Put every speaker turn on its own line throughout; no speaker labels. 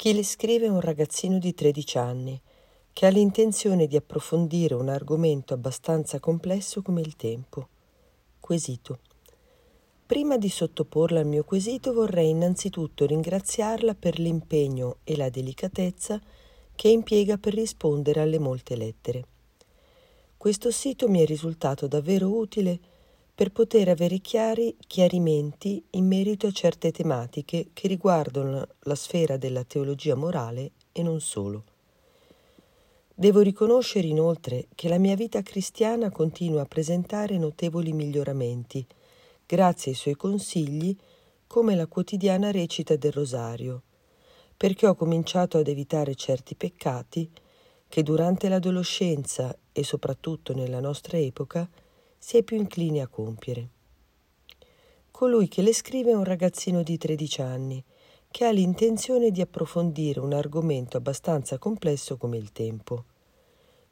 Chi le scrive è un ragazzino di 13 anni che ha l'intenzione di approfondire un argomento abbastanza complesso come il tempo. Quesito. Prima di sottoporla al mio quesito vorrei innanzitutto ringraziarla per l'impegno e la delicatezza che impiega per rispondere alle molte lettere. Questo sito mi è risultato davvero utile per poter avere chiari chiarimenti in merito a certe tematiche che riguardano la sfera della teologia morale e non solo. Devo riconoscere inoltre che la mia vita cristiana continua a presentare notevoli miglioramenti, grazie ai suoi consigli, come la quotidiana recita del rosario, perché ho cominciato ad evitare certi peccati che durante l'adolescenza e soprattutto nella nostra epoca si è più inclini a compiere. Colui che le scrive è un ragazzino di 13 anni che ha l'intenzione di approfondire un argomento abbastanza complesso come il tempo.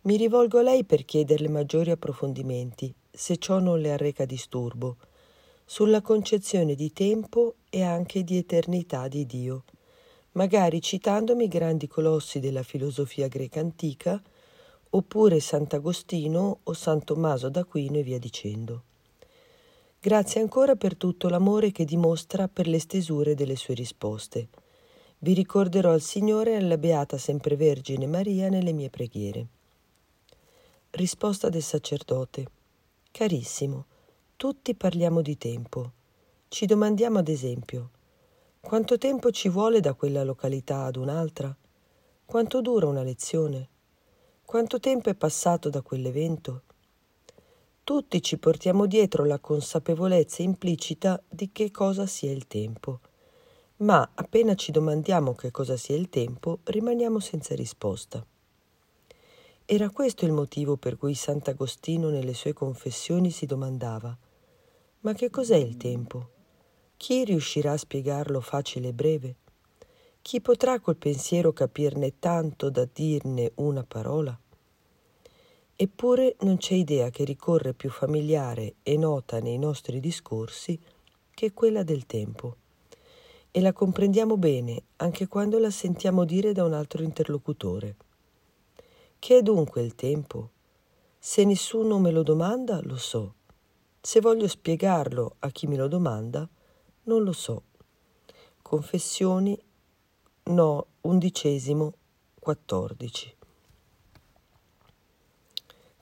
Mi rivolgo a lei per chiederle maggiori approfondimenti, se ciò non le arreca disturbo, sulla concezione di tempo e anche di eternità di Dio, magari citandomi i grandi colossi della filosofia greca antica oppure Sant'Agostino o San Tommaso d'Aquino e via dicendo. Grazie ancora per tutto l'amore che dimostra per le stesure delle sue risposte. Vi ricorderò al Signore e alla Beata Sempre Vergine Maria nelle mie preghiere. Risposta del sacerdote. Carissimo, tutti parliamo di tempo. Ci domandiamo ad esempio, quanto tempo ci vuole da quella località ad un'altra? Quanto dura una lezione? Quanto tempo è passato da quell'evento? Tutti ci portiamo dietro la consapevolezza implicita di che cosa sia il tempo, ma appena ci domandiamo che cosa sia il tempo, rimaniamo senza risposta. Era questo il motivo per cui Sant'Agostino nelle sue confessioni si domandava Ma che cos'è il tempo? Chi riuscirà a spiegarlo facile e breve? Chi potrà col pensiero capirne tanto da dirne una parola? Eppure non c'è idea che ricorre più familiare e nota nei nostri discorsi che quella del tempo. E la comprendiamo bene anche quando la sentiamo dire da un altro interlocutore. Che è dunque il tempo? Se nessuno me lo domanda, lo so. Se voglio spiegarlo a chi me lo domanda, non lo so. Confessioni No, undicesimo, 14.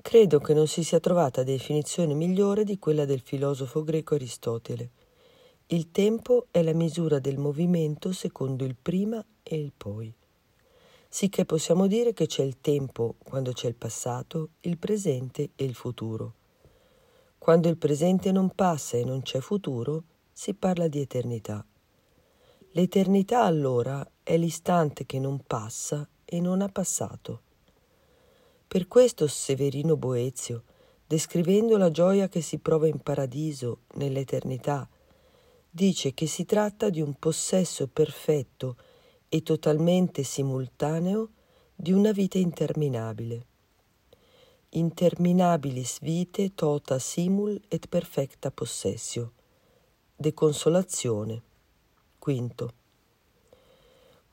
Credo che non si sia trovata definizione migliore di quella del filosofo greco Aristotele. Il tempo è la misura del movimento secondo il prima e il poi. Sicché possiamo dire che c'è il tempo quando c'è il passato, il presente e il futuro. Quando il presente non passa e non c'è futuro, si parla di eternità. L'eternità allora è l'istante che non passa e non ha passato. Per questo Severino Boezio, descrivendo la gioia che si prova in paradiso, nell'eternità, dice che si tratta di un possesso perfetto e totalmente simultaneo di una vita interminabile. Interminabilis vite tota simul et perfecta possessio. De consolazione. Quinto.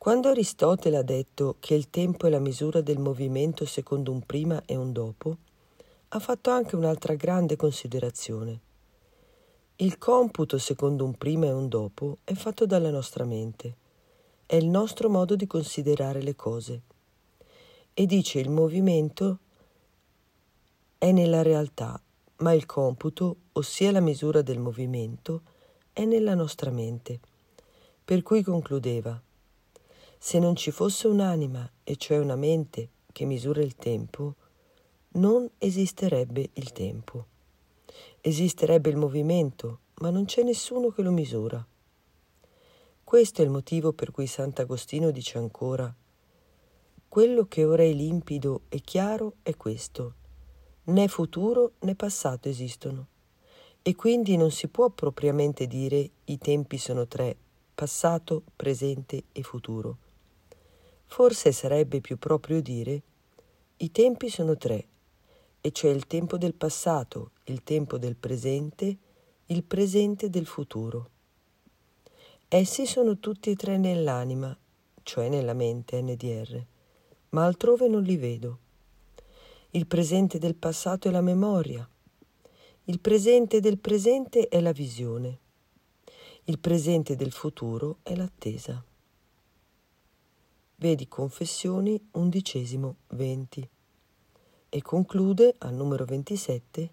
Quando Aristotele ha detto che il tempo è la misura del movimento secondo un prima e un dopo, ha fatto anche un'altra grande considerazione. Il computo secondo un prima e un dopo è fatto dalla nostra mente, è il nostro modo di considerare le cose. E dice il movimento è nella realtà, ma il computo, ossia la misura del movimento, è nella nostra mente. Per cui concludeva, se non ci fosse un'anima, e cioè una mente, che misura il tempo, non esisterebbe il tempo. Esisterebbe il movimento, ma non c'è nessuno che lo misura. Questo è il motivo per cui Sant'Agostino dice ancora quello che ora è limpido e chiaro è questo. Né futuro né passato esistono. E quindi non si può propriamente dire i tempi sono tre, passato, presente e futuro. Forse sarebbe più proprio dire i tempi sono tre, e cioè il tempo del passato, il tempo del presente, il presente del futuro. Essi sono tutti e tre nell'anima, cioè nella mente NDR, ma altrove non li vedo. Il presente del passato è la memoria. Il presente del presente è la visione. Il presente del futuro è l'attesa. Vedi Confessioni undicesimo venti. E conclude al numero 27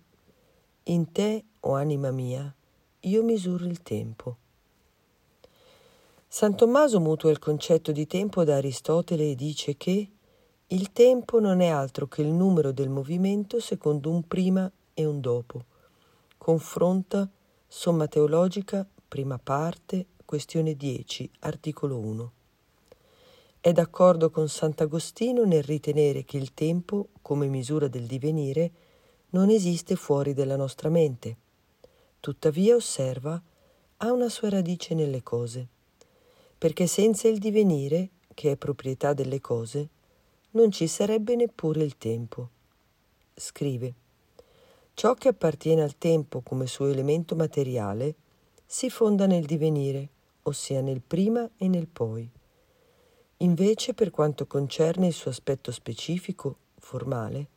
In te, o oh anima mia, io misuro il tempo. San Tommaso mutua il concetto di tempo da Aristotele e dice che il tempo non è altro che il numero del movimento secondo un prima e un dopo. Confronta Somma teologica, prima parte, questione 10, articolo 1. È d'accordo con Sant'Agostino nel ritenere che il tempo, come misura del divenire, non esiste fuori della nostra mente. Tuttavia, osserva, ha una sua radice nelle cose, perché senza il divenire, che è proprietà delle cose, non ci sarebbe neppure il tempo. Scrive, ciò che appartiene al tempo come suo elemento materiale si fonda nel divenire, ossia nel prima e nel poi. Invece, per quanto concerne il suo aspetto specifico, formale,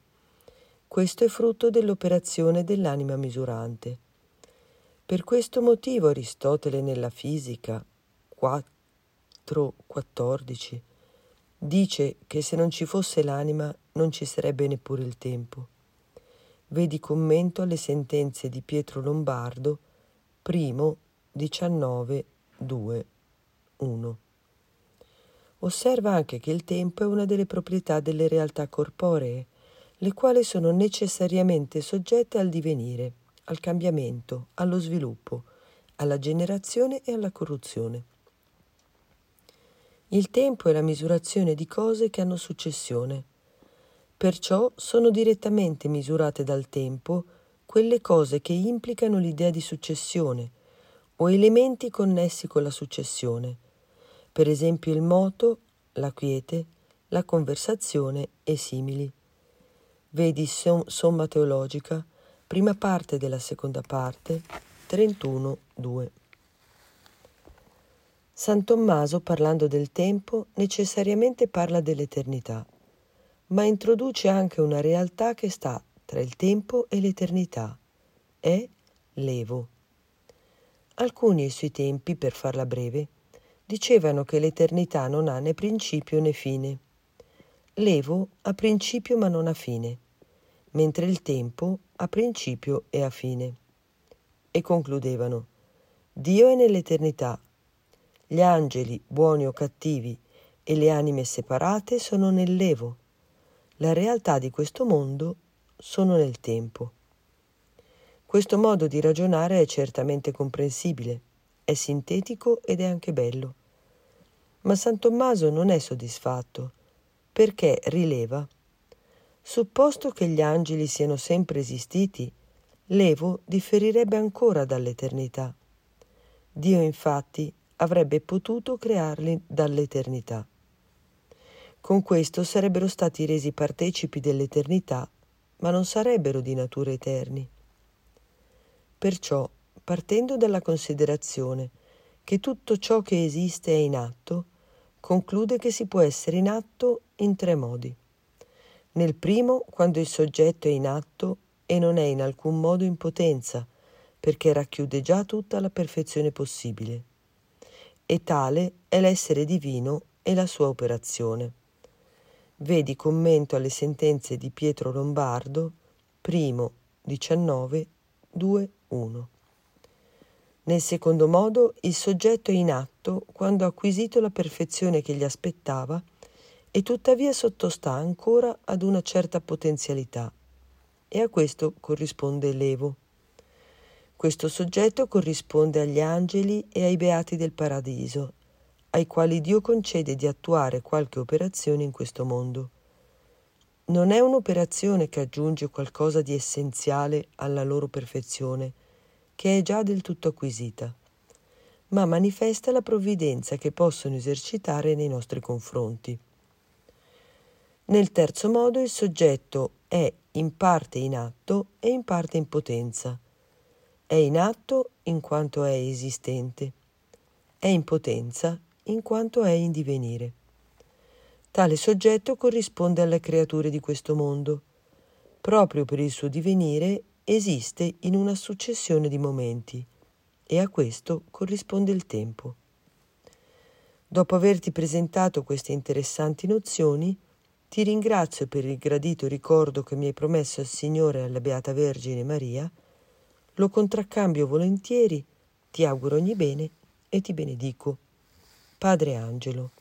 questo è frutto dell'operazione dell'anima misurante. Per questo motivo Aristotele nella Fisica 4.14 dice che se non ci fosse l'anima non ci sarebbe neppure il tempo. Vedi commento alle sentenze di Pietro Lombardo, primo 19, 2, 1. Osserva anche che il tempo è una delle proprietà delle realtà corporee, le quali sono necessariamente soggette al divenire, al cambiamento, allo sviluppo, alla generazione e alla corruzione. Il tempo è la misurazione di cose che hanno successione. Perciò sono direttamente misurate dal tempo quelle cose che implicano l'idea di successione o elementi connessi con la successione, per esempio il moto, la quiete, la conversazione e simili. Vedi Somma Teologica, prima parte della seconda parte, 31.2. San Tommaso, parlando del tempo, necessariamente parla dell'eternità, ma introduce anche una realtà che sta tra il tempo e l'eternità. È l'Evo. Alcuni ai suoi tempi, per farla breve, dicevano che l'eternità non ha né principio né fine. L'Evo ha principio ma non ha fine, mentre il tempo ha principio e ha fine. E concludevano, Dio è nell'eternità, gli angeli, buoni o cattivi, e le anime separate sono nell'Evo. La realtà di questo mondo sono nel tempo. Questo modo di ragionare è certamente comprensibile, è sintetico ed è anche bello. Ma San Tommaso non è soddisfatto, perché rileva, supposto che gli angeli siano sempre esistiti, l'Evo differirebbe ancora dall'eternità. Dio infatti avrebbe potuto crearli dall'eternità. Con questo sarebbero stati resi partecipi dell'eternità, ma non sarebbero di natura eterni. Perciò, partendo dalla considerazione che tutto ciò che esiste è in atto, conclude che si può essere in atto in tre modi. Nel primo, quando il soggetto è in atto e non è in alcun modo in potenza, perché racchiude già tutta la perfezione possibile e tale è l'essere divino e la sua operazione. Vedi commento alle sentenze di Pietro Lombardo, primo 19, 2, 1. Nel secondo modo, il soggetto è in atto quando ha acquisito la perfezione che gli aspettava e tuttavia sottostà ancora ad una certa potenzialità, e a questo corrisponde l'evo. Questo soggetto corrisponde agli angeli e ai beati del paradiso, ai quali Dio concede di attuare qualche operazione in questo mondo. Non è un'operazione che aggiunge qualcosa di essenziale alla loro perfezione, che è già del tutto acquisita, ma manifesta la provvidenza che possono esercitare nei nostri confronti. Nel terzo modo il soggetto è in parte in atto e in parte in potenza è in atto in quanto è esistente, è in potenza in quanto è in divenire. Tale soggetto corrisponde alle creature di questo mondo. Proprio per il suo divenire esiste in una successione di momenti e a questo corrisponde il tempo. Dopo averti presentato queste interessanti nozioni, ti ringrazio per il gradito ricordo che mi hai promesso al Signore e alla Beata Vergine Maria, lo contraccambio volentieri, ti auguro ogni bene e ti benedico. Padre Angelo.